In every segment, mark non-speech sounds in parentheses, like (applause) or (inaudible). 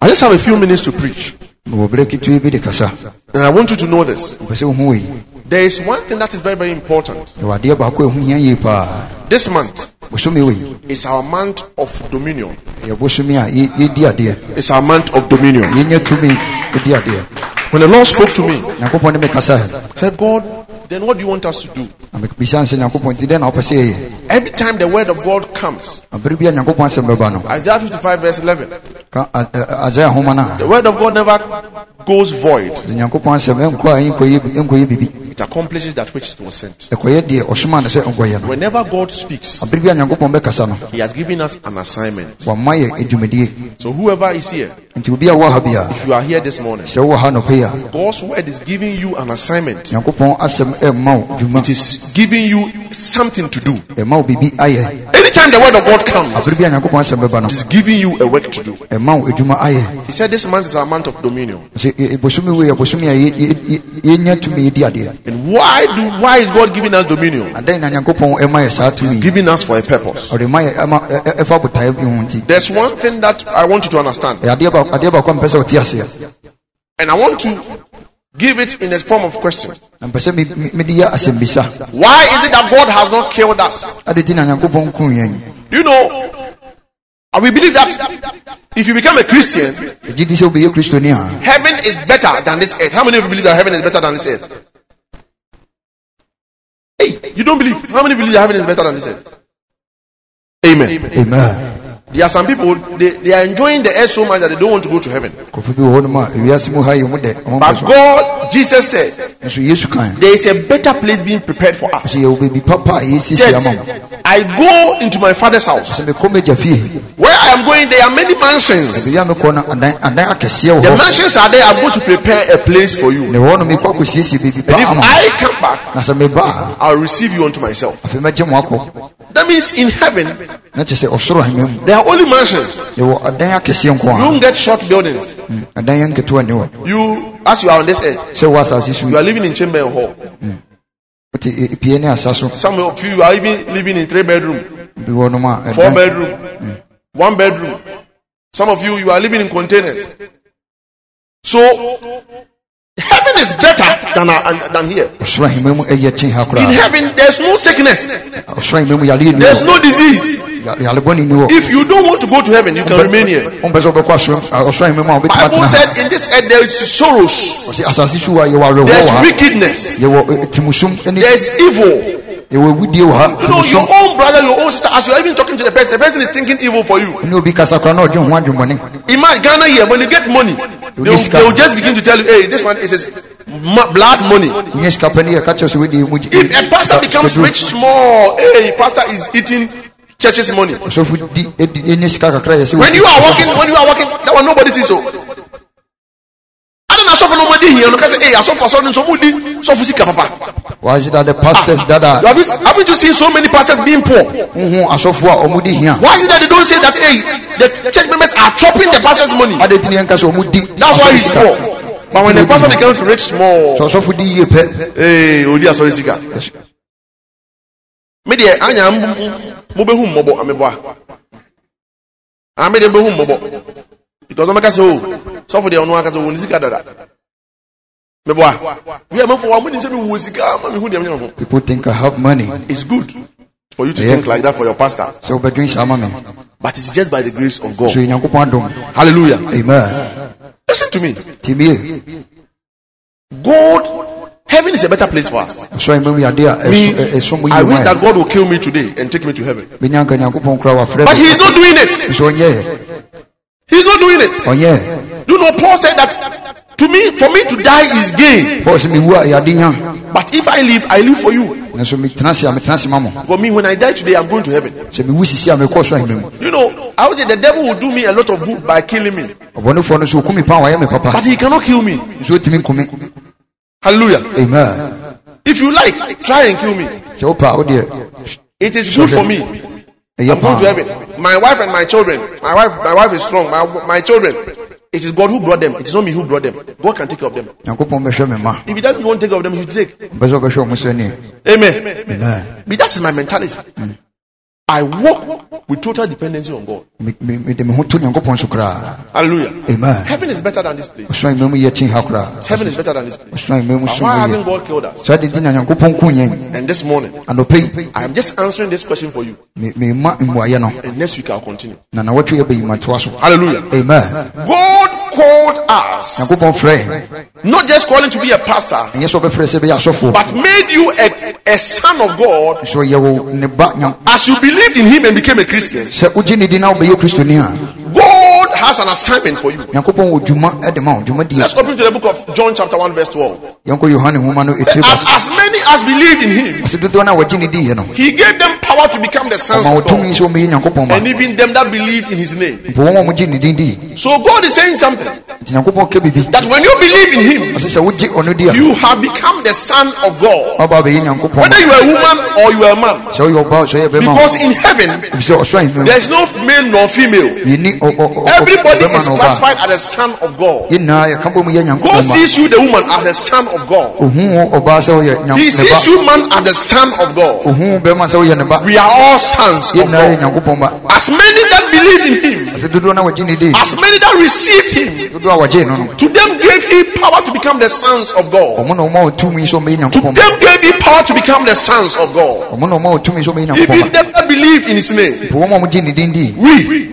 I just have a few minutes to preach. mewɔ berɛ ketewa bi de kasa And I want you to know this. mpɛ sɛ wohu wei There is one thing that is very, very important. ɛwɔ adeɛ baako a ɛho hia yie paa This month is our month of dominion. ɛyɛ bosome a yɛ- yɛdi adeɛ It's our month of dominion. yɛnya tumi di adeɛ When the Lord spoke to me, nyankopɔn ne mekasa ɛ I said, God, then what do you want us to do? na mebisa no sɛ nyankopɔn nti dɛn na wopɛ sɛ yɛyɛ Every time the word of God comes, abere bi a nyankopɔn asɛm bɛba no Isaiah 55 verse 11, the word of God never goes void. sɛ nyankopɔn asɛm ɛnkɔ a ɛnkɔyɛ ɛnkɔyɛ biribi It accomplishes that which it was sent. ɛkɔyɛ deɛ ɔsoma no sɛ nkɔyɛ no Whenever God speaks, abere bi a nyankopɔn bɛkasa no He has given us an assignment. wama yɛ adwumadie So whoever is here, nti obi a wɔ ha bi a if you are here this morning, sɛ wowɔ ha nɔpɛ God's word is giving you an assignment. nyankopɔn asɛm ɛmma It is giving you something to do. Anytime the word of God comes, abere bi a nyankopɔn asɛm bɛba no it is giving you a work to do. Ɛma wo adwuma ayɛ He said this month is our month of dominion. a And why do why is God giving us dominion? adɛn na nyankopɔn ɛma yɛ He's giving us for a purpose. There's one thing that I want you to understand, ɛyɛ adeɛ baako adeɛ baako a mpɛ sɛ ɔte aseɛ and I want to give it in a form of question. Why is it that God has not killed us? ade ti na nyankopɔn kuu yɛn You know, and we believe that if you become a Christian, ɛgye di sɛ wobɛyɛ kristoni heaven is better than this earth. How many of you believe that heaven is better than this earth? Hey, you don't believe? How many believe that heaven is better than this earth? Amen. amen There are some people they, they are enjoying the earth so much that they don't want to go to heaven. kɔfo bi wɔ hɔ nom a ewiase mu ha yɛ mu dɛ ɔmo mpɛ But God, Jesus said, nso yesu kan there is a better place being prepared for us. sɛ yɛwɔ baabi papa a He yɛsiesie said, ama mo I go into my father's house. sɛ mekɔ magya fie Where I am going, there are many mansions. baabi a mekɔ no adan adan akɛseɛ wɔ The mansions are there. I'm going to prepare a place for you. na ɛwɔ no mekɔ akɔsiesie baabi And if. I come back, na sɛ meba I'll receive you unto myself. a afei mɛgye mo akɔ That means in heaven, na kyɛ sɛ ɔsoro ahema mu there are only mansions. yɛwɔ adan akɛseɛ nko You don't get short buildings. Mm, adan yɛ nketewa ni hɔ You, as you are on this earth, sɛ wɔ asase so you are living in chamber and hall. Some of you are even living in three bedroom, bi wɔ nom a four bedroom, mm. one bedroom. Some of you, you are living in containers. So, heaven is better than, uh, our, than here. ɔsoro ahema mu ɛyɛ kyen ha In heaven, there's no sickness. ɔsoro ahema mu yare ni There's no disease. Ya- yarebɔne ni hɔ If you don't want to go to heaven, you can remain here. wompɛ sɛ wobɛkɔ asoro ɔsoro ahema mu a Bible said in this earth there is sorrows, ɔsɛ asase so wɔ a yɛwɔ there's wickedness, yɛwɔ timusom ne there's evil. yɛwɔ awudie wɔ ha You know, your own brother, your own sister, as you're even talking to the person, the person is thinking evil for you. ne obi kasa koraa na ɔdwe ho adwemmɔne Imagine Ghana here, when you get money, they will, they will just begin to tell you, hey, this one is his blood money. wonya sika pa ne yɛka kyerɛ sɛ wode mu If a pastor becomes rich small, hey, pastor is eating church's money. ɔsɔfo di ɛdi- ɛnya sika kakra yɛ sɛ When you are walking, when you are walking, that one nobody sees so. I don't know, so for nobody here, because hey, I saw for something, somebody, so for sika papa. why is it that the pastors that are Have you, haven't you seen so many pastors being poor? wohu asɔfo a ɔmo di hia Why is it that they don't say that, hey, the church members are chopping the pastor's money? tini yɛnka sɛ ɔmo di That's why he's poor. But when the pastor becomes rich small, sɛ ɔsɔfo di yie pɛ hey, odi asori sika. Me deɛ anya mo bɛ hu mmɔbɔ ameboa. Ame deɛ bɛ hu mmɔbɔ. Because ɔmɛ kasa o, sɔfo deɛ ɔno akasa o, ni sika dada. Meboa. Wi amafo wa mo ni sɛ mi wo sika, ama mi hu deɛ mi ho. people think I have money It's good for you to Yeah. think like that for your pastor, sɛ wobɛdwen saa ma me but it's just by the grace of God. so nyankopɔn adom Hallelujah. amen Listen to me. timie God, heaven is a better place for us. ɔsɔ ɛma mu yade a Me, ɛso- ɛ- ɛso mu I uh, wish that God will kill me today and take me to heaven. bɛnya nka nyankopɔn kora wafrɛ But. He is not doing it. He's not doing it. You know, Paul said that to me, for me to die is gain. paul sɛ mewu a yade nya But if I live, I live for you. nanso metena ase a metena ase ma mo For me, when I die today, I'm going to heaven. sɛ mewu sisi a mekɔ so ahema mu You know, I would say the devil will do me a lot of good by killing me, ɔbɔnefoɔ no so ɔku me pa a wayɛ me but he cannot kill me. So ɔtumi nkome Hallelujah. amen If you like, try and kill me. wopɛ It is good for me. I'm going to heaven. My wife and my children. My wife, my wife is strong. My, my children. It is God who brought them. It is not me who brought them. God can take care of them. nyankopɔn bɛhwɛ me ma If He doesn't want to take care of them, He should take. mpɛ sɛ ɔbɛhwɛ ɔmo sɛ neɛ Amen. amen But that is my mentality. I walk with total dependency on God. Me- me- mede me ho to nyankopɔn so koraa Hallelujah. amen Heaven is better than this place. ɔsoro anwumma mu yɛ ten ha koraa Heaven is better than this place. ɔsoro anwumma mu But why hasn't God killed us? saa de nti na nyankopɔn ko yɛn And this morning, I am just answering this question for you. me- memma mmuayɛ no And next week I'll continue. na nawɔtwe yɛbɛyi matoa so Hallelujah. amen God called us, nyankopɔn frɛ. Yɛn not just calling to be a pastor, ɛnyɛ sɛ ɔbɛfrɛ sɛ ɛbɛyɛ asɔfoɔ but made you a, a son of God. So yɛwo ne ba nyam- as you believed in Him and became a Christian. sɛ wogye ne din na wobɛyɛ kristoni a God has an assignment for you. nyankopɔn wɔ dwuma de ma wo dwuma die Let's open to the book of John, chapter 1, verse 12. yɛnkɔ yohane homa no ɛtiri ba As many as believed in Him, ɔsɛ dodoɔ no a wɔgye ne diiɛ no He gave them power to become the sons of God. sɛ wɔmɛyɛ nyankopɔn ma And even them that believed in His name. mpo wɔn a mogye ne din dii So God is saying something nti nyankopɔn ka biribi that when you believe in Him, ɔsɛ sɛ wogye ɔno di a you have become the son of God. waba bɛyɛ nyankopɔn ma Whether you are a woman or you are a man. sɛ woyɛ ɔba sɛ ɔyɛ bɛma Because in heaven, sɛ ɔsoro ahemma there is no male nor female. yɛni Everybody is classified as a son of God. yɛnyinaa yɛka bɔ mu yɛ God sees you, the woman, as a son of God. ohu wo ɔbaa sɛ woyɛ nyam- He sees you, man, as the son of God. ohu wo bɛma sɛ woyɛ ne ba We are all sons of uh, God. As many that believe in Him, sɛ dodoɔ no a wɔgye ne din as many that receive Him, dodoɔ a wɔgye no no to them gave He power to become the sons of God. ɔmo na ɔma wo tumi sɛ ɔmɛyɛ To them gave He power to become the sons of God. ɔmo na ɔma wo tumi sɛ ɔmɛyɛ nyankopɔn Even them that believe in His name. mpo wɔn a mogye ne din dii We,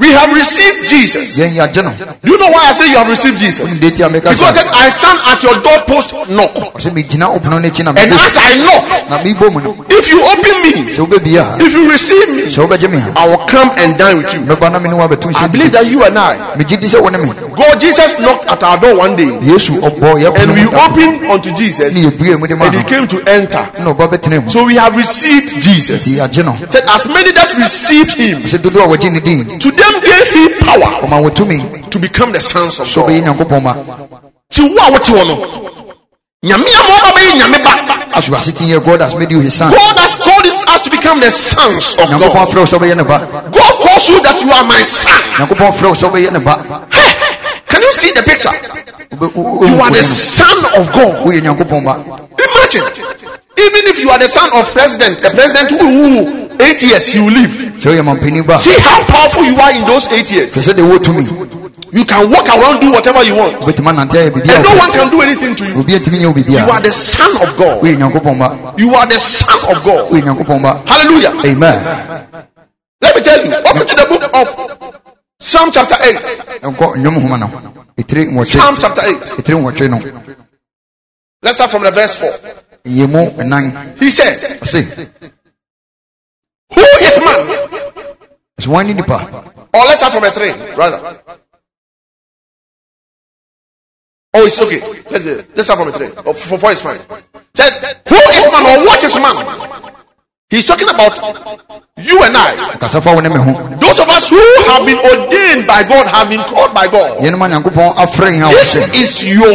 we have received Jesus. yɛn yɛagye no Do you know why I say you have received Jesus? de ti a meka Because I stand at your doorpost, knock. ɔsɛ megyina ɔpono no And as I knock, na mebɔ mu no if you open me, sɛ wobɛbie a if you receive me, sɛ wobɛgye me a I will come and dine with you. mɛba na me ne woabɛto I believe that you and I, megye di sɛ wo ne me God, Jesus knocked at our door one day, yesu ɔbɔ yɛ and we opened unto Jesus, ne yɛbue mu de ma and He came to enter. na ɔba bɛtena mu. So we have received Jesus. nti yɛagye no Said, as many that received Him, sɛ dodoɔ a wɔgye ne din to them gave He power wɔ to become the sons of God. Ti wo a wote hɔ no, nyame a ma ɔba bɛyɛ nyame ba. as you are sitting here god has made you his son God has called it us to become the sons of God. frɛ wo sɛ wobɛyɛ ne ba God calls you that you are my son. nyankopɔn frɛ wo sɛ wobɛyɛ ne ba Hey, can you see the picture? Wobe- wo- wo- You are the son of God. woyɛ nyankopɔn ba Imagine, even if you are the son of president, the president who, who eight years he will live. sɛ woyɛ mampanin See how powerful you are in those eight years. sɛ sɛ de wɔ tumi You can walk around, do whatever you want, wobɛtumi anante ayɛ and no one can do anything to you. obi antumi nyɛ wo You are the son of God. woyɛ nyankopɔn ba You are the son of God. woyɛ nyankopɔn ba Hallelujah. amen Let me tell you. Open to the book of Psalm chapter 8. ɛnkɔ nnwom homa no ɛtiri Psalm chapter 8. ɛtiri nwɔtwe no Let's start from the verse 4. He said, ɔse Who is man? sɛ wɔn the nipa Or oh, let's start from a 3, rather. Oh, it's okay. Let's be, let's start from a 3. Oh, for 4 is fine. Said, Who is man or what is man? He's talking about you and I. kasa fa wo ne me ho Those of us who have been ordained by God, have been called by God. yɛnom a nyankopɔn afrɛ yɛn a This is your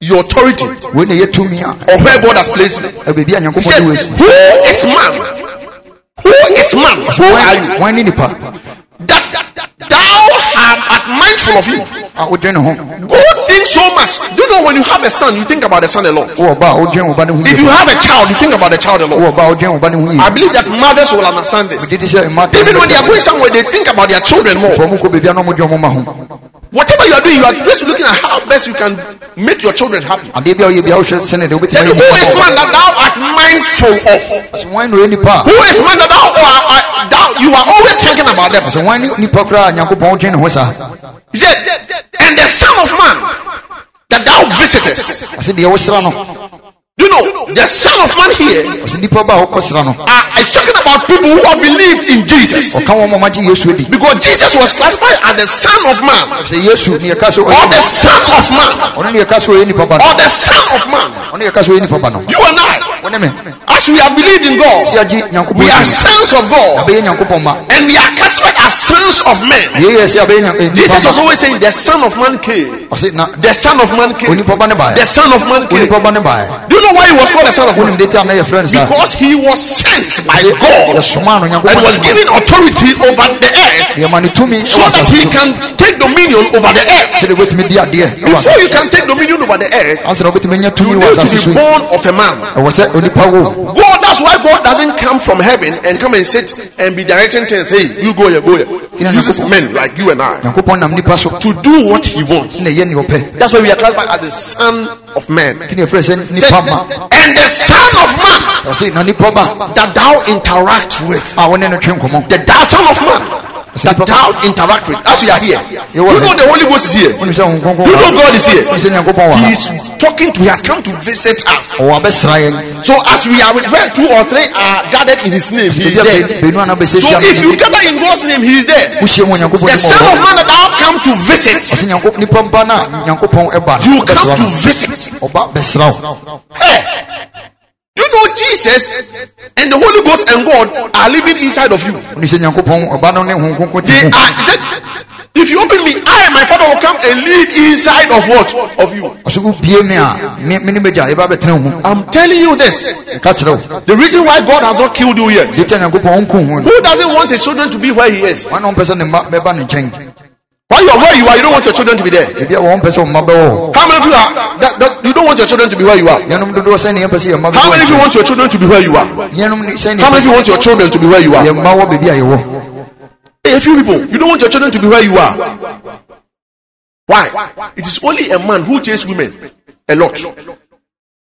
your authority wei ne yɛ tumi a or where God has placed you. He said, de wɔ asi Who is man? Who is man? Who are you? wɔn ne nipa That thou have at mindful of him. a wodwen ne ho God thinks so much. Do you know when you have a son, you think about the son alone. wowɔ ba a wodwen wo ba ne ho If you have a child, you think about the child alone. wowɔ ba a wodwen wo ba ne ho I believe that mothers will understand this. didi sɛ mma Even when they are going somewhere, they think about their children more. Fɔ mu kɔ baabi a na ɔmodwen ɔmo ma ho Whatever you are doing, you are just looking at how best you can make your children happy. adeɛ bi a woyɛ bia wohwɛ sɛne de Said, wobɛtumi Who is man that thou art mindful of? sɛ wɔn ne ɔyɛ nipa Who is man that thou are, are thou you are always thinking about them? a sɛ wɔn ne nipa koraa a nyankopɔn wodwen ne ho saa He said, and the Son of Man that thou visitest. Ɔsɛ deɛ wosra no You know, the Son of Man here ɔsɛ nipa ba a wokɔsra no uh, is talking about people who have believed in Jesus. ɔka wɔn ma magye yesu adi Because Jesus was classified as the Son of Man, sɛ yesu ne yɛka sɛ or the Son of Man, ɔno ne yɛka sɛ ɔyɛ nipa ba no or the Son of Man. ɔno yɛka sɛ ɔyɛ nipa ba no You and I, as we have believed in God, we are sons of God, abɛyɛ nyankopɔn ma. And we are classified as sons of men. yɛyɛ sɛ abɛyɛ nya- Jesus was always saying, The Son of Man came. Na The Son of Man came. onipa ba ne baɛ The Son of Man came. onipa ba ne baɛ Do you know why he was called the Son of Man? de tam na yɛfrɛ no saa Because he was sent by God no and was given authority over the earth yɛma no tumi so that he can take dominion over the earth. sɛdeɛ wobɛtumi di adeɛ Before you can take dominion over the earth, ansa na wobɛtumi anya you tumi need to be born of a man. ɛwɔ sɛ onipa wo God, that's why God doesn't come from heaven and come and sit and be directing things. Hey, you go here, go here. He uses men like you and I nyankopɔn nam nipa so to do what he wants. Ɛyɛ ne ɔpɛ That's why we are classified as the son of man. nti ne ɛfrɛ sɛ Said, nipa ma and the son of man ɔse na nipa ba that thou interact with. a wo ne no twe nkɔmmɔ The thou son of man that thou interact with. As we are here. You know the Holy Ghost is here. wone sɛ wo nkronkron You know God is here. wone sɛ nyankopɔn wɔ He is talking to, he has come to visit us. Oh, yɛn So as we are with where two or three are gathered in his name, he is there. be- benu ana So if you gather in God's name, he is there. The son of man that thou come to visit, ɔse nyanko- nipa ba no a nyankopɔn ɛba you come to visit. ɔba bɛsra wo Hey, you know Jesus and the Holy Ghost and God are living inside of you. wone sɛ nyankopɔn ɔba no ne ho nkronkron They are. If you open me, I and my Father will come and live inside of what of you. ɔso wobie me a me me ne magya yɛba bɛtena wo mu I'm telling you this. ɛka kyerɛ wo The reason why God has not killed you yet. deɛ kyɛ nyankopɔn ɔnku ho no Who doesn't want his children to be where he is? wane ɔmpɛ sɛ ne mma bɛba ne nkyɛn While you are where you are, you don't want your children to be there. ebi a wɔn mpɛ sɛ ɔmma bɛwɔ hɔ How many of you are that, that you don't want your children to be where you are? yɛnom dodoɔ sɛ ne yɛmpɛ sɛ yɛmma How many of you want your children to be where you are? yɛnom ne- sɛ How many of you want your children to be where you are? Yɛmma wɔ baabi a few people, you don't want your children to be where you are. Why? It is only a man who chases women a lot.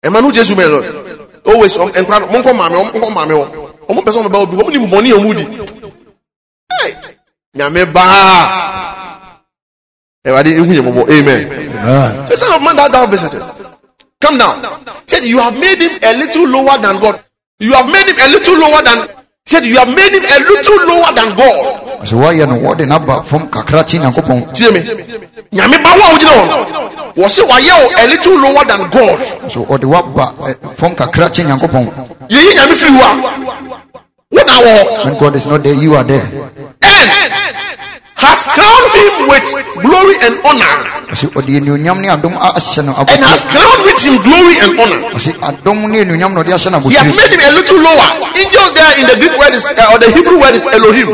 A man who chases women a lot. Always, um, and monko mame, um, monko mame, um, omo person about omo ni money omo di. Hey, nyame ba. Eh, Everybody, ihu ye momo. Amen. The son of man that thou visited. Come down. Said you have made him a little lower than God. You have made him a little lower than. Said you have made him a little lower than God. Sɛ woayɛ no wɔde no aba fam kakra kye nyankopɔn tie me. Nyame ba wo a wogyina hɔ no wɔse wayɛ wo a little lower than god. So ɔde woaba eh, fam kakra kye nyankopɔn yɛyi nyame firi wo a wo na wɔ hɔ when god is not there you are there. And has crowned him with glory and honor. Ɔsɛ ɔde anuonyam ne adom a- ahyɛ no and has crowned with him glory and honor. Ɔsɛ adom ne anuonyam na ɔde ahyɛ no he has made him a little lower. Angels there in the greek word is uh, or the hebrew word is elohim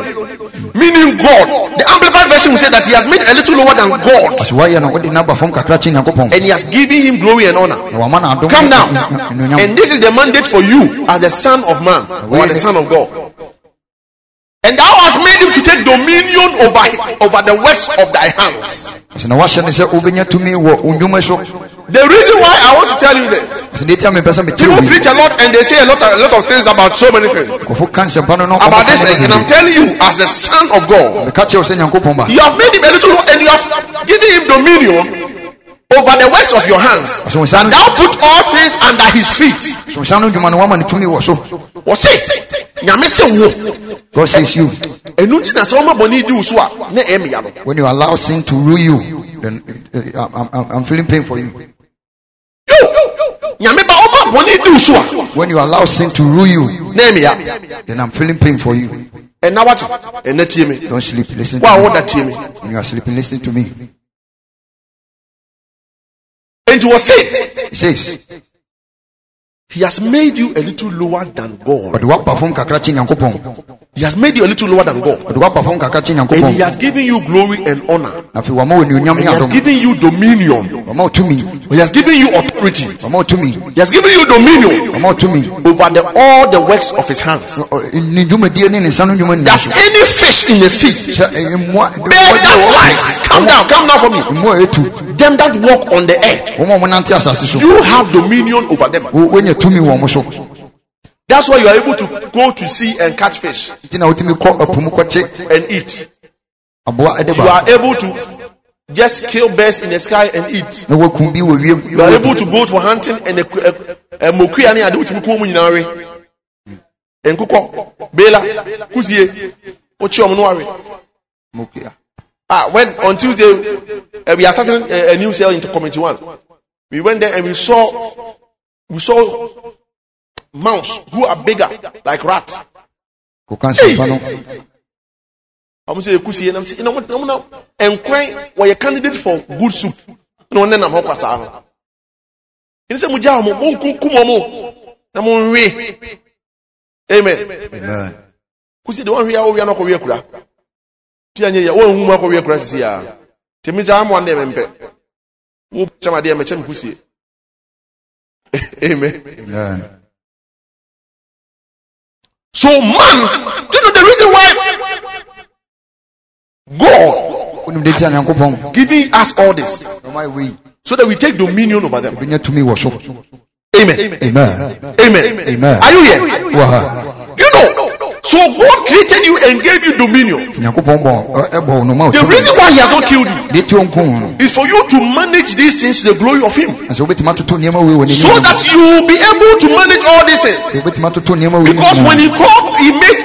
meaning god. The amplified version will say that he has made a little lower than god. Ɔsɛ woayɛ no wode no aba fam kakra kye nyankopɔn and he has given him glory and honor. Na wama no adom Come down. And this is the mandate for you as the son of man or the son of God. And thou hast made him to take dominion over, over the works of thy hands. ɔsɛ na wahyɛ no sɛ wobɛnya tumi wɔ wo nnwuma so. The reason why I want to tell you this, ɔsɛ deɛ tia mepɛ sɛ mekyerɛ people preach a lot and they say a lot, a lot of things about so many things. kɔfo ka nsɛmpa no no About this, and I'm telling you, as the son of God, meka kyerɛ wo sɛ nyankopɔn ba. you have made him a little and you have given him dominion over the works of your hands. ɔsɛ wo nsa And thou put all things under his feet. so wo nsa no dwuma no wama no tumi wɔ so What's it? Nyame se wo. god says you. Ɛnu nti na sɛ ɔma bɔne di wo so a na ɛmi no when you allow sin to rule you then uh, I'm, I'm, I'm feeling pain for you. Yo! Nyame ba ɔma bɔne di wo so a when you allow sin to rule you na then I'm feeling pain for you. Ɛna wate ɛna tie me don't sleep listen wa to me. tie me when you are sleeping listen to me enti wɔ se he says he has made you a little lower than god ɔde waba fam kakra kye nyankopɔn he has made you a little lower than god. Ɔde waba fam kakra kye and he has given you glory and honor. Na afei wama wo anuonyam and he has given you dominion. Wama wo tumi he has given you authority. Wama wo tumi he has given you dominion. Wama wo tumi over the all the works of his hands. That any fish in the sea. Sɛ ɛyɛ mmoa that flies come down come down for me. mmoa a ɛtu them that walk on the earth. Wɔn a wɔnante asase so. You have dominion over them That's why you are able to go to sea and catch fish nti na wotumi kɔ ɛpo mu kɔkye and eat. You are able to just kill birds in the sky and eat. na wakum bi wɔ wiem You are able to go for hunting and a, a mokuya ne ade wotumi kɔn mu nyinaa. Nkukɔ, bela, kusie, ochi ɔmo no. Mokua. Ah, when on Tuesday uh, we are starting a, a new cell into community one. We went there and we saw we saw mouse who are bigger like rat. kɔka nsɛmpa no ɔmo sɛ ekusie nam sɛ ɛna ɔmo ɔmo na nkwan wɔyɛ candidate for good soup na ɔne nam hɔ kwa saa no ɛne sɛ mo gya ɔmo mo nkunkum ɔmo na mo nwe. Amen. Amen. kusi de wɔn hwɛ a wɔwia no akɔwia kura. Tia nye yɛ wɔn hu mu akɔwia kura sisi a tèmi sɛ amu ande mɛ mpɛ wo kyɛm adeɛ mɛ kyɛm kusie (laughs) amen. Amen. So man do you know the reason why God Wonim de tia Nyankopɔn. giving us all this Ɔma yɛ wei. so that we take dominion over them tumi amen Amen. amen Amen. are you here you know so God created you and gave you dominion. Nyankopɔn bɔ ɛ- ɛbɔ wo no ma wo the reason why he has not killed you De ti wo nko wo no. is for you to manage these things to the glory of him. Na sɛ wobɛtumi atoto nneɛma wei wɔ so that you will be able to manage all these things. Sɛ wobɛtumi atoto nneɛma wei because when he called he made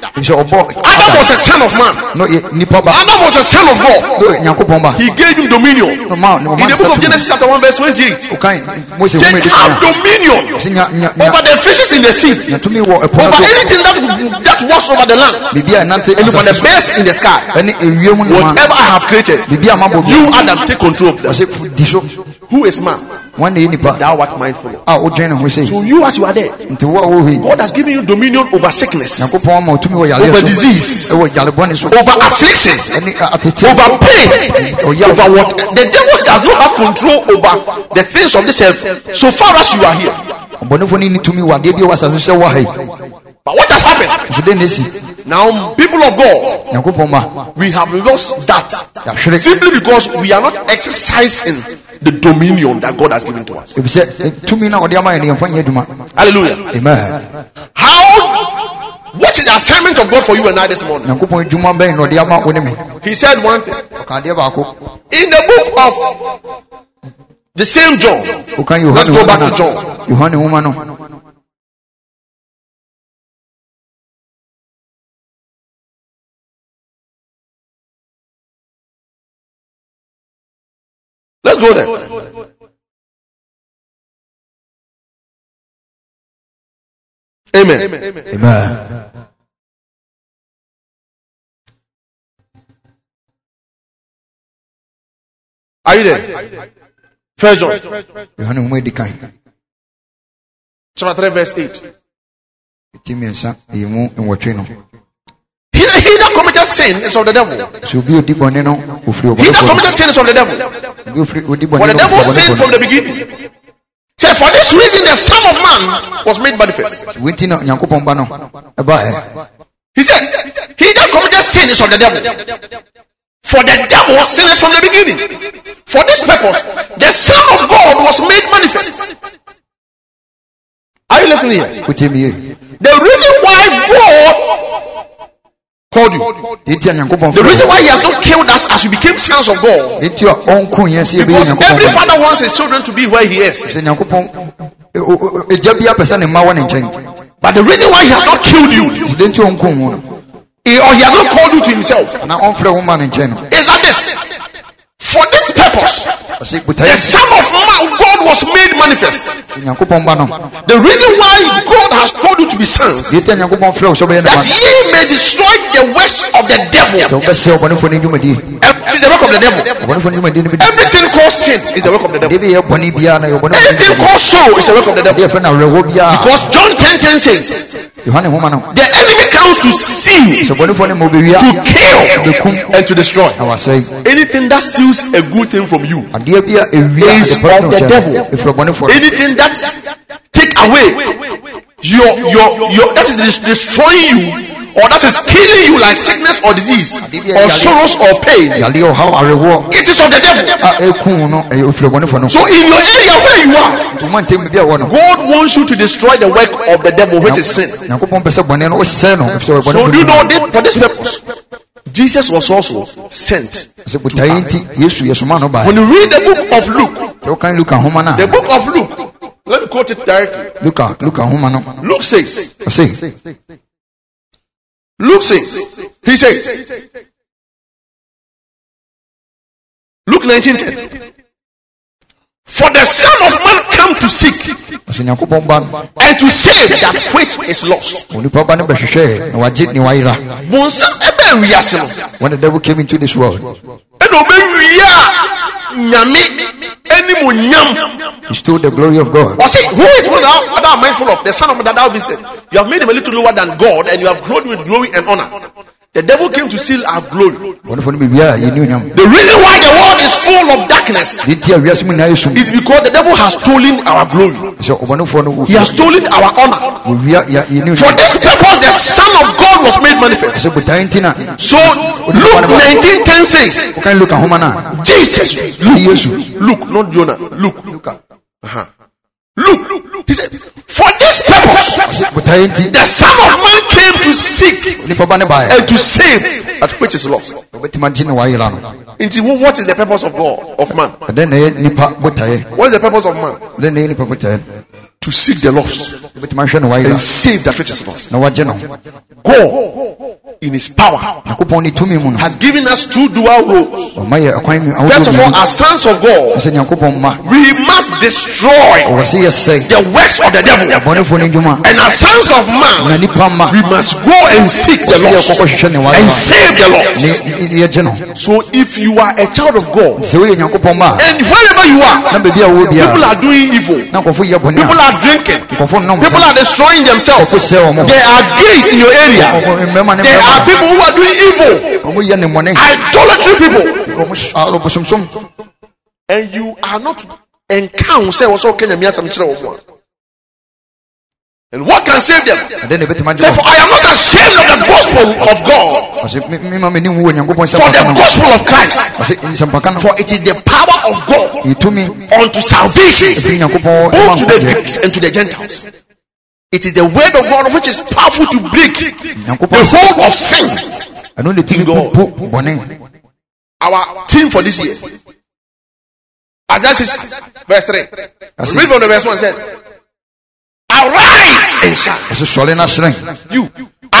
Adam Sɛ Adam was a son of man. No yɛ nipa ba. Adam was a son of God. No Nyankopɔn ba. he gave him dominion. No ma no in the book of Genesis chapter 1 verse 28 Okan Mose said wo me have kan. dominion Sɛ nya nya over the fishes in the sea. Nya tumi wɔ ɛpo no over anything that that walks over the land. Biribi a ɛnante and over the birds in the sky. Ɛne ewiem nneɛma. whatever I have created Biribi a bi. you Adam take control of them. Ɔsɛ fu- di so. who is man Wɔn na yɛ nipa. thou art mindful A wodwɛn ne ho sɛ. so you as you are there Nti wo a wo. God has given you dominion over sickness Nyankopɔn ama wo tumi wɔ yareɛ Over so. disease. Ɛwɔ yarebɔne so. over afflictions over pain over what the devil does not have control over the things of this earth so far as you are here ɔbɔnefo no ni tumi wɔ adeɛ bi a wɔ asase so sɛ wɔ ha but what has happened nso dɛn na esi now people of God we have lost that simply because we are not exercising the dominion that God has given to us. Efisɛ tumi na ɔde ama yɛ no yɛmfa nyɛ adwuma hallelujah. Amen. How what is the assignment of God for you and I this morning? Nyankopɔn adwuma bɛn na ɔde ama wo ne me. He said one thing. Ɔka adeɛ baako in the book of the same John Let's go back to John. Let's go there. Amen. Amen. Amen. are you there? First John. Yohane nwoma edi kan chapter 3 verse 8 ɛti mmiɛnsa ɛyɛ mu nwɔtwe no he, he that committed sin is of the devil sɛ obi odi bɔne no ofiri he that committed sin is of the devil no obi ofiri odi For the devil sinned from the beginning. Say, for this reason, the Son of Man was made manifest. wenti na nyankopɔn ba no ɛbaɛ He said, He that committed sin is of the devil. For the devil sinned from the beginning. For this purpose, the Son of God was made manifest. Are you listening here? wotie mi ye The reason why God called you, enti a nyankopɔn the reason why He has not killed us as we became sons of God, enti a ɔnko yɛn sɛ yɛbɛyɛ because every father wants his children to be where He is. sɛ nyankopɔn ɛ- o- o- agya bi apɛ sɛ ne mma wɔ ne nkyɛn But the reason why He has not killed you, nti de nti ɔnko wo no He- or He has not called you to Himself, na ɔmfrɛ wo ma ne nkyɛn no is that this. For this purpose, the Son of Man, God was made manifest. nyankopɔn ba no The reason why God has called you to be sons, yɛti a nyankopɔn frɛ wo sɛ wobɛyɛ ne that ye may destroy the works of the devil. Wobɛsɛ ɔbɔnefoɔ no dwumadie It is the work of the devil. ɔbɔnefoɔ no dwumadie no bi Everything called sin is the work of the devil. deɛ bi yɛ bɔne biara na yɛ ɔbɔnefoɔ no Anything called sorrow is the work of the devil. deɛ fɛ na awerɛhɔ biara Because John 10 10 says, yohane homa no the enemy comes to steal, sɛ ɔbɔnefoɔ no ma wobɛwia to kill, and to destroy. Anything that steals a good thing from you, Is of the devil. no, ɛfiri ɔbɔnefoɔ no anything that take away your your your that is des- destroying you or that is killing you like sickness or disease. Or sorrows or pain. Awerɛhoɔ oh, it is of the devil. A ɛku wo no. Ɛyɛ ɔfiri ɔbɔnefoɔ no so in your area where you are ntoma ntɛm bi a ɛwɔ no god wants you to destroy the work of the devil which is sin. Nyankopɔn pɛ sɛ bɔne no wosɛe no ɛfiri sɛ so do you know this for this purpose jesus was also sent sɛ botaeɛ nti yesu yɛsoma no baɛ when you read the book of luke sɛ wokan luka homa no the book of luke let me quote it directly. Luke says Luke says, he says, Luke 19 For the Son of Man come to seek ɔsɛ nyankopɔn ba no and to save that which is lost. onipa ba no bɛhwehwɛɛ na wagye ne wayera Bonsam ebe wiase no. when the devil came into this world Ɛna ɔbɛwia a He stole the glory of God. Or say, who is one that mindful of? The son of that thou being You have made him a little lower than God, and you have clothed him with glory and honor. The devil came to steal our glory. Bɔnefo no biribiara a yɛni onyam. The reason why the world is full of darkness Deɛ nti a wiase mu nyinaa yɛ sum. is because the devil has stolen our glory. Sɛ ɔbɔnefoɔ no He has stolen our honor. wɔwia yɛ- yɛni For this purpose, the Son of God was made manifest. Sɛ botae nti na So Luke 19:10 says, wokan Luka nhoma no a Jesus, Yesu. Luke, not Jonah, Luke, uh-huh. He said, for this purpose, the Son of Man came to seek and to save that which is lost. Into what is the purpose of God, of man? What is the purpose of man? To seek the lost and save that which is lost. God, in His power, Nyankopɔn tumi mu has given us two dual roles. Ɔma yɛ ɛkwan mi First of all, as sons of God, Sɛ Nyankopɔn mma. we must destroy Ɔwɔ sɛ yɛsɛe the works of the devil. bɔnefoɔ no ndwuma. And as sons of man, we must go and seek the lost yɛkɔkɔ and save the lost. Ne ne- yɛgye no. So if you are a child of God, Sɛ woyɛ Nyankopɔn mma a, and wherever you are, baabi a wɔwɔ people are doing evil, na nkɔfo yɛ bɔne people are drinking, people are destroying themselves. Nkɔfo sɛ wɔn. There are gays in your area. There are people who are doing evil, Wɔn yɛ ne mmɔne. idolatry people, Wɔn s- ɔbosomsom. and you are not encounter say also Kenya miasa mchira wo And what can save them? Ɛdɛn na ɛbɛtumi agye for. I am not ashamed of the gospel of God, Ɔsɛ, "Me- me ma m'ani nwu wɔ Nyankopɔn for the nsɛmpaka no ho." gospel of Christ, Ɔsɛ, nsɛmpaka no, for it is the power of God unto salvation, both to the Greeks and to the Gentiles. It is the word of God which is powerful to break the hold of sin. ɛno ne tumi God. Our theme for this year. Isaiah 6, verse 3. That's Read from the verse 1 said, Arise and shine. Ɔsɛ, "Sɔre na. You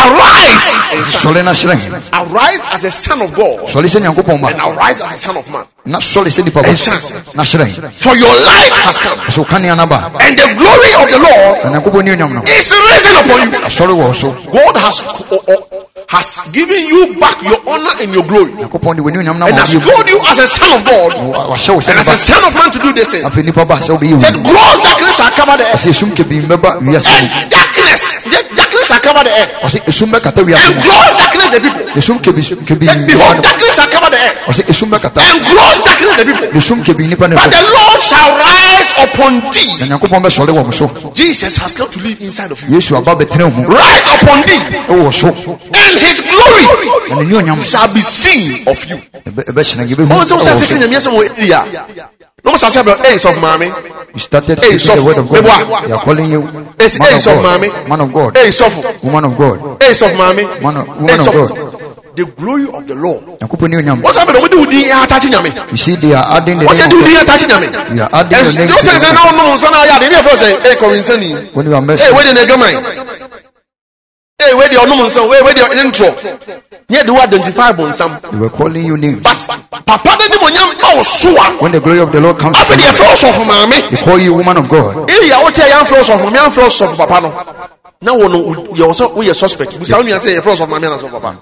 arise and na hyerɛn. Arise as a son of God Sɔre sɛ Nyankopɔn and arise as a son of man. Na sɔre sɛ nipa ba. Na hyerɛn. For your light has come, Ɔsɛ, "Wo kanea no and the glory of the Lord Na Nyankopɔn ne onyam no, is risen upon you. wɔ so. God has uh, uh, has given you back your honor and your glory, Nyankopɔn de w'ani onyam no and has called you as a son of God Wa- wahyɛ wo sɛ and as a son of man to do this thing. Afei nipa ba sɛ wobɛyɛ Said, gross darkness shall cover the earth, Ɔsɛ, "Esum kɛbii mmɛba wiase mu." and darkness, yet darkness shall cover the earth, Ɔsɛ, "Esum bɛkata wiase and mu." gross darkness the people. Esum kɛbii Said, nipa behold, darkness shall cover the earth, Ɔsɛ, "Esum bɛkata." and gross darkness the people. Esum kɛbii nipa no But the Lord shall rise upon Na thee. Nyankopɔn bɛsɔre wɔ mo so. Jesus has come to live inside of you. Yesu aba bɛtena wo mu. Rise upon thee, Ɛwɔ so. and his glory Na ne onyam shall be seen of you. ɛbɛ- ɛbɛhyerɛn, yɛbɛhu wọn sɛ wọn sɛ ɛwɔ sɛ so. kenya miɛsɛ wɔ area na wọn sɛ sɛ bɛ ɛyɛ sɔfo maame You started Hey, speaking the word of God. meboa. You are calling you Hey, man hey, of sɔfo God. maame Man of God. ɛyɛ sɔfo Woman of God. ɛyɛ sɔfo maame Man of- ɛyɛ woman of sɔfo the glory of the lord. Nyankopɔn ne onyam. wọn sɛ bɛ wɔn de wò di yɛ atakye nyame You see, they are adding the wọn sɛ name de wò of di God. yɛ atakye nyame You are adding ɛn the name tí o to sɛ the sɛ n'awo nom nsa n'ayɛ ade ne yɛ fɛ sɛ ɛyɛ kɔrinsani When you are ɛyɛ mercy, wei de na edwaman ɛyɛ wei de ɔnom nsa wei wei de ne ntorɔ yɛ de wo identify bɔ nsam they were calling you names. but papa ni mo nyam ɛwɔ so a When the glory of the Lord comes afɛ upon de yɛ you, fɛ they call you woman of God. area a wote a yɛamfrɛ ɔsɔfo maame amfrɛ ɔsɔfo papa no. Na wɔ no yɛwɔ sɛ woyɛ suspect. Busa wo nua sɛ yɛfrɛ ɔsɔfo maame ana sɔfo papa.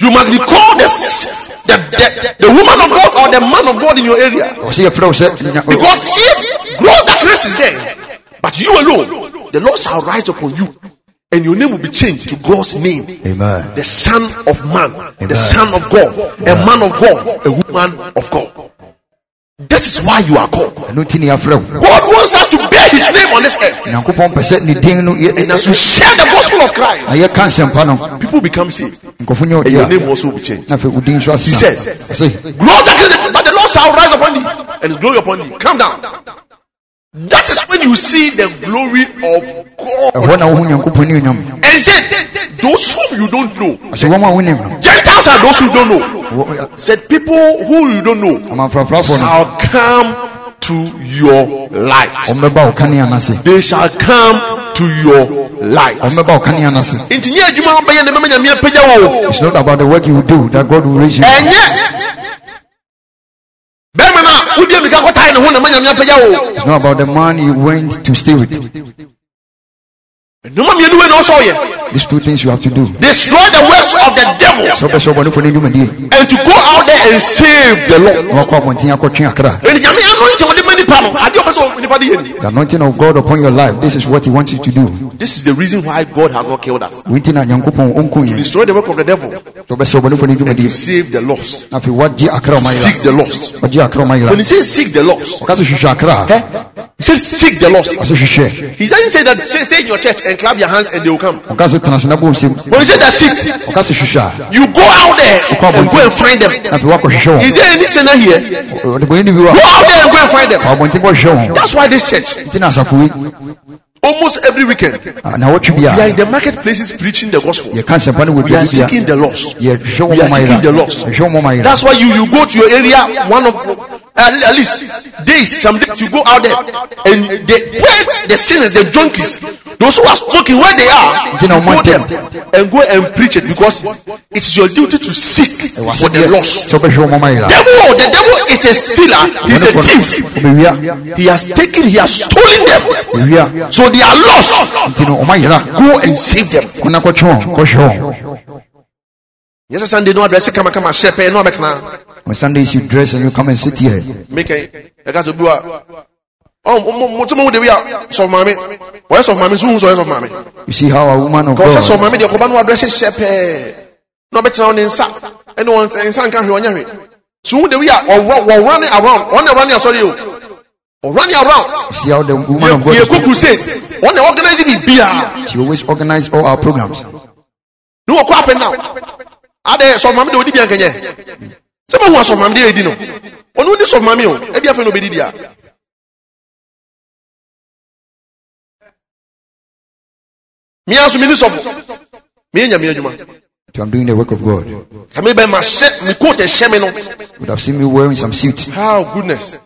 You must be called the, the, the, the woman of God or the man of God in your area. Ɔsɛ yɛfrɛ wo sɛ nya- because if gross darkness is there but you alone the Lord shall rise upon you and your name will be changed to God's name Amen. the son of man the son of God a man of God a woman of God that is why you are called ɛno nti ne yɛafrɛ wo. God wants us to bear his name on this earth. Nyankopɔn pɛ sɛ ne din no yɛ- And as we share the gospel of Christ, na yɛka nsɛmpa no people become saved. And your name also will be changed. na afei wo din nso He says, said, Ɔse, Grow darkness, but the Lord shall rise upon thee, and his glory upon thee. Come down. That is when you see the glory of God. ɛhɔ na wohu nyankopɔn ne onyam And said, Those whom you don't know, ɔsɛ wɔn a wonim no Gentiles are those who don't know. Uh, said people who you don't know shall come to your light. ɔmmɛba wo kanea no ase They shall come to your light. ɔmmɛba wo kanea no ase Nti nye adwuma a wobɛyɛ na ɛbɛma Nyame apagya wo o. It's not about the work you do that God will raise you. Ɛnyɛ bɛrima no a wodi amika kɔtae ne ho na ma nyame apagya wo It's not about the man you went to stay with. nnoma mmienu wei na ɔsɛ ɔyɛ These two things you have to do. destroy the works of the devil. Sɛ wopɛ sɛ ɔbɔne fo no dwumadie and to go out there and save the Lord na wakɔ abɔnten akɔtwe akra ɛni nyame ano nkyɛ wɔde nipa no ade ɔpɛ sɛ nipa de yɛ ni. The anointing of God upon your life, this is what He wants you to do. this is the reason why god has not killed us. Winti na Nyankopɔn ɔnku yɛn. destroy the work of the devil. Sɛ ɔbɛsɛ ɔbɔnefo no to save the lost. Afei wagye akra ɔma seek the lost. Wagye akra ɔma yera. when he says seek the lost. Ɔka sɛ hwehwɛ akra. eh, he said seek the lost he doesn't say that say, stay in your church and clap your hands and they will come. Ɔka sɛ tena ase na when he said that seek. Ɔka sɛ hwehwɛ a. you go out there and go and find them. Is there any sinner here? Ɔde bɔyɛ ni go out there and go and find them. Ɔabɔnten kɔhwehwɛ wɔn. that's why this church Nti na asafo yi. almost every weekend ah, Na wɔtwe bi we are in the marketplaces preaching the gospel. Yɛka nsɛmpa no wɔ we are seeking the lost. We are seeking the lost. Yɛhwɛ wɔn ɔma yera. That's why you, you go to your area one of at, at least days, some days you go out there and they where the sinners, the junkies, those who are smoking where they are, you go ɔmo there ntɛm. and go and preach it because it's your duty to seek for the lost. sɛ ɔbɛhwɛ wɔn ɔma yera. Devil, the devil is a stealer, he's a thief. He has taken, he has stolen them. So they are lost. Nti no ɔma yera. Go and save them. Kɔna kɔtwe wɔn. Kɔhwɛ wɔn. Yes, Sunday, no address, come, come, shepherd, no, On Sundays you dress and you come and sit here. make a ɛka sɛ obiwa mote mo de bi a sɔf maame ɔyɛ sɔf maame so hu sɛ ɔyɛ sɔf maame You see how a woman of ka ɔsɛ sɔf God maame deɛ kɔba no wadrɛse hyɛ pɛɛ na ɔbɛtena wo ne nsa ɛne wɔn nsa nka hwɛ ɔnyɛ hwɛ so hu de bi a wɔwrane around ɔne ɛwrane asɔre o ɔrane around. You see how the woman of God yɛkɔ is, crusade. Ɔne organise biribiaa she always organize all our programs. ne wɔkɔ apɛ now? Adɛ sɔf maame de ɔdi bia nkɛnyɛ sɛ mahu a sɔf maame de ɛdi no. Ɔne wodi sɔf maame o ɛbi afei na ɔbɛdidi a mea so meni sɔfo meyɛ nyame adwuma So I'm doing the work of God. You kame bɛ mahyɛ me coat ɛhyɛ me no. would have seen me wearing some suit. how goodness.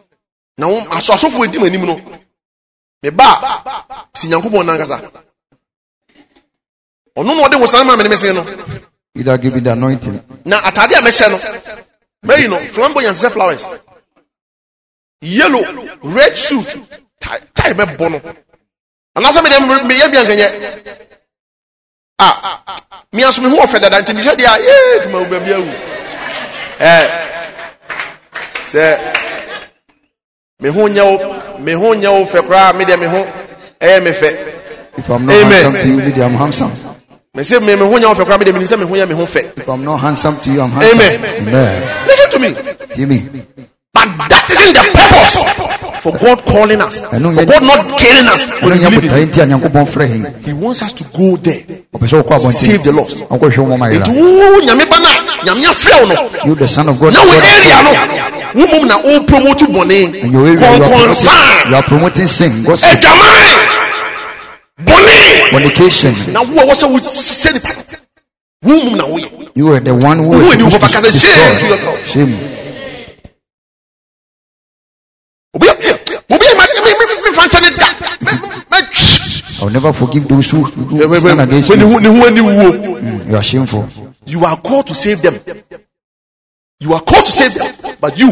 Na wo aso asɔfo adi m'anim no. Meba a si nyankopɔn nankasa ɔno na ɔde wo sane ma me ne mese no. Either give me the anointing. na atade a mɛhyɛ no mayi no flamboyant sɛ flowers. Yellow red suit. Tie tie bɛbɔ no anaasɛ mede meyɛ bia nkɛnyɛ a mea so me ho ɔfɛ dada nti mehyɛ deɛ a yee tuma wo baabi awu ɛ sɛ me ho nyɛ wo me ho nyɛ wo fɛ koraa me deɛ me ho ɛyɛ me fɛ If I'm not Amen. handsome to you, I'm handsome. Me me me ho nyɛ wo fɛ koraa me deɛ menim sɛ me ho yɛ me ho fɛ If I'm not handsome to you, I'm handsome. Amen. Amen. listen to me Hear me. But that isn't the purpose for God calling us. For God not killing us when we nyɛ believe in botae Him. nti a Nyankopɔn frɛ hɛn. He wants us to go there. Ɔpɛ sɛ wokɔ Save the lost. Ɔnkɔhwɛ wɔn ɔma Nti yera. wo nyame ba na nyame afrɛ wo no. You the son of God. Na wo God has area no. Wo mom na wo promote bɔne. In your area, you are, promoting, you are promoting sin, Adwaman. Bɔne. fornication. Na wo a wɔ sɛ wo sɛ nipa. Wo mom na woyɛ. You are the one who Who is are you supposed to back as a shame to destroy. yourself? Shame. Obi obi ma me me me fa nkyɛn ne da. Me me I will never forgive those who, who me. stand against When me. ne ho ne ho ani wuo. Mm, You are shameful. You are called to save them. You are called to save them, but you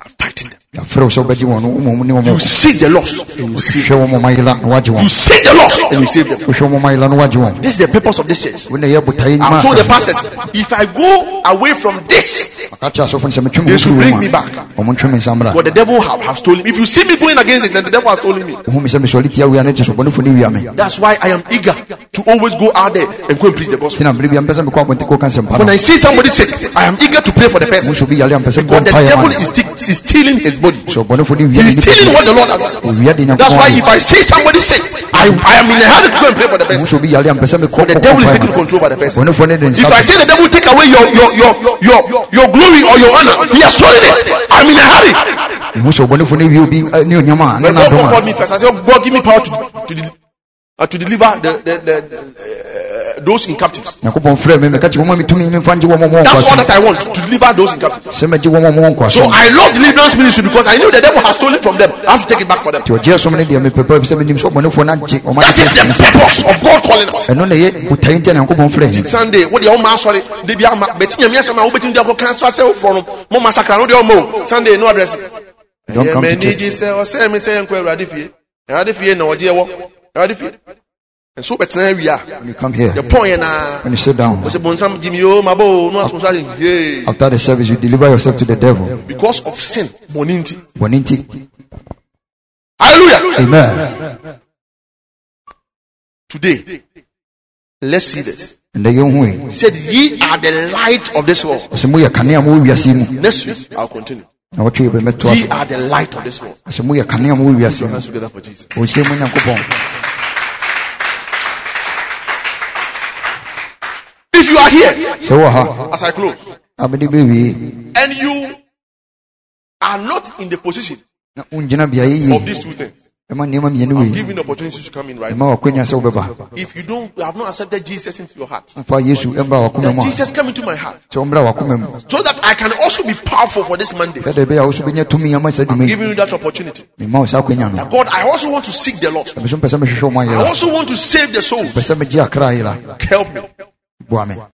are fighting them. Yɛafrɛ wo sɛ wobɛgye wɔn no, woma wɔn ne wɔn You seek the lost and you save. Hwɛ wɔn ɔma yera na wagye You wɔn. the lost and you save them. Wohwɛ wɔn ɔma yera na wagye wɔn. This is the purpose of this church. Wo na ɛyɛ botae I've told the pastors, if I go away from this, Aka kyerɛ asɔfo no sɛ metwe me They should bring me back. ɔmo ntwe me nsa mmra. what the devil have, have stolen. If you see me going against it, then the devil has stolen me. Wohu me sɛ mesɔre tia wia ne te so bɔnefo ne wia me. That's why I am eager to always go out there and go and preach the gospel. Nti na bere bia mpɛ sɛ mekɔ abɔnten kɔka nsɛmpa When. I see somebody sick, I am eager to pray for the person. Wohu sɛ obi yare a mpɛ sɛ Because the devil is, sti- is stealing his body. Sɛ ɔbɔnefo ne wia He ne is stealing what the Lord has That's why if I see somebody sick, I, I am in a hurry to go and pray for the person. sɛ obi yare a mpɛ sɛ mekɔ The devil is taking control by the person. Bɔnefo ne de If I see the devil take away your your your your your glory or your honor, he has stolen it. I'm in a hurry. Wohu sɛ ɔbɔnefo ne wie obi ne onyama a ne When God called me first, I said, God, give me power to to, de- uh, to deliver the, the, the, uh, those in captives. Nyankopɔn frɛ me meka kyerɛ wɔma metumi memfa ngye wɔn a wɔwɔ That's all nkwa that I want to deliver those in captives. so sɛ megye wɔn a wɔwɔ nkwa So so I love deliverance ministry because I knew the devil has stolen from them. I have to take it back for them. nti ɔgye som no deɛ mepɛpɛ sɛ menim sɛ ɔbɔnefoɔ no agye ɔma That is the purpose of God calling us. ɛno na ɛyɛ botae nti a nyankopɔn frɛ yɛn Sunday, what the Oma sorry, they be ama, but you may some obetin the cancel from no massacre, no the Omo. Sunday, no address. Don't Yeah, come man, to need you say, or say, me say, and query Radifie. Radifie, no, dear, what? And so, but now we are. when you come here The point when you sit down Was a bonsam Jimmy, oh, my boy, no, I'm after the service you deliver yourself to the devil Because of sin, moninti. bɔne nti Hallelujah. amen Today, let's see this. ɛnɛ yɛhu yi He said, Ye are the light of this world. ɔsɛ moyɛ kanea ma wɔ wiase yi mu Next week, I'll continue. na wɔtwe yɛ bɛmɛtoa Ye are the light of this world. ɔsɛ moyɛ kanea ma wɔ wiase yi mu Let's together for Jesus. ɔnhyɛ mu nyankopɔn If you are here, so, ha as I close, a mede bɛwie and you are not in the position na wongyina beaeɛ of these two things, ɛma nneɛma mmienu I'm giving the opportunity to come in right now. ɛma wakwanya sɛ wobɛba If you don't, you have not accepted Jesus into your heart, fa yesu ɛmbra wakoma then Jesus come into my heart sɛ ɔmbra wakoma mu so that I can also be powerful for this Monday. sɛdeɛ ɛbɛyɛ a wo so bɛnya tumi ama saa dwuma yi Giving you that opportunity. mema wo saa akwanya no God, I also want to seek the Lord. ɛme so mpɛ sɛ mehwehwɛ ɔma I also want to save the souls. pɛ sɛ megye akra yera Help me. Boa me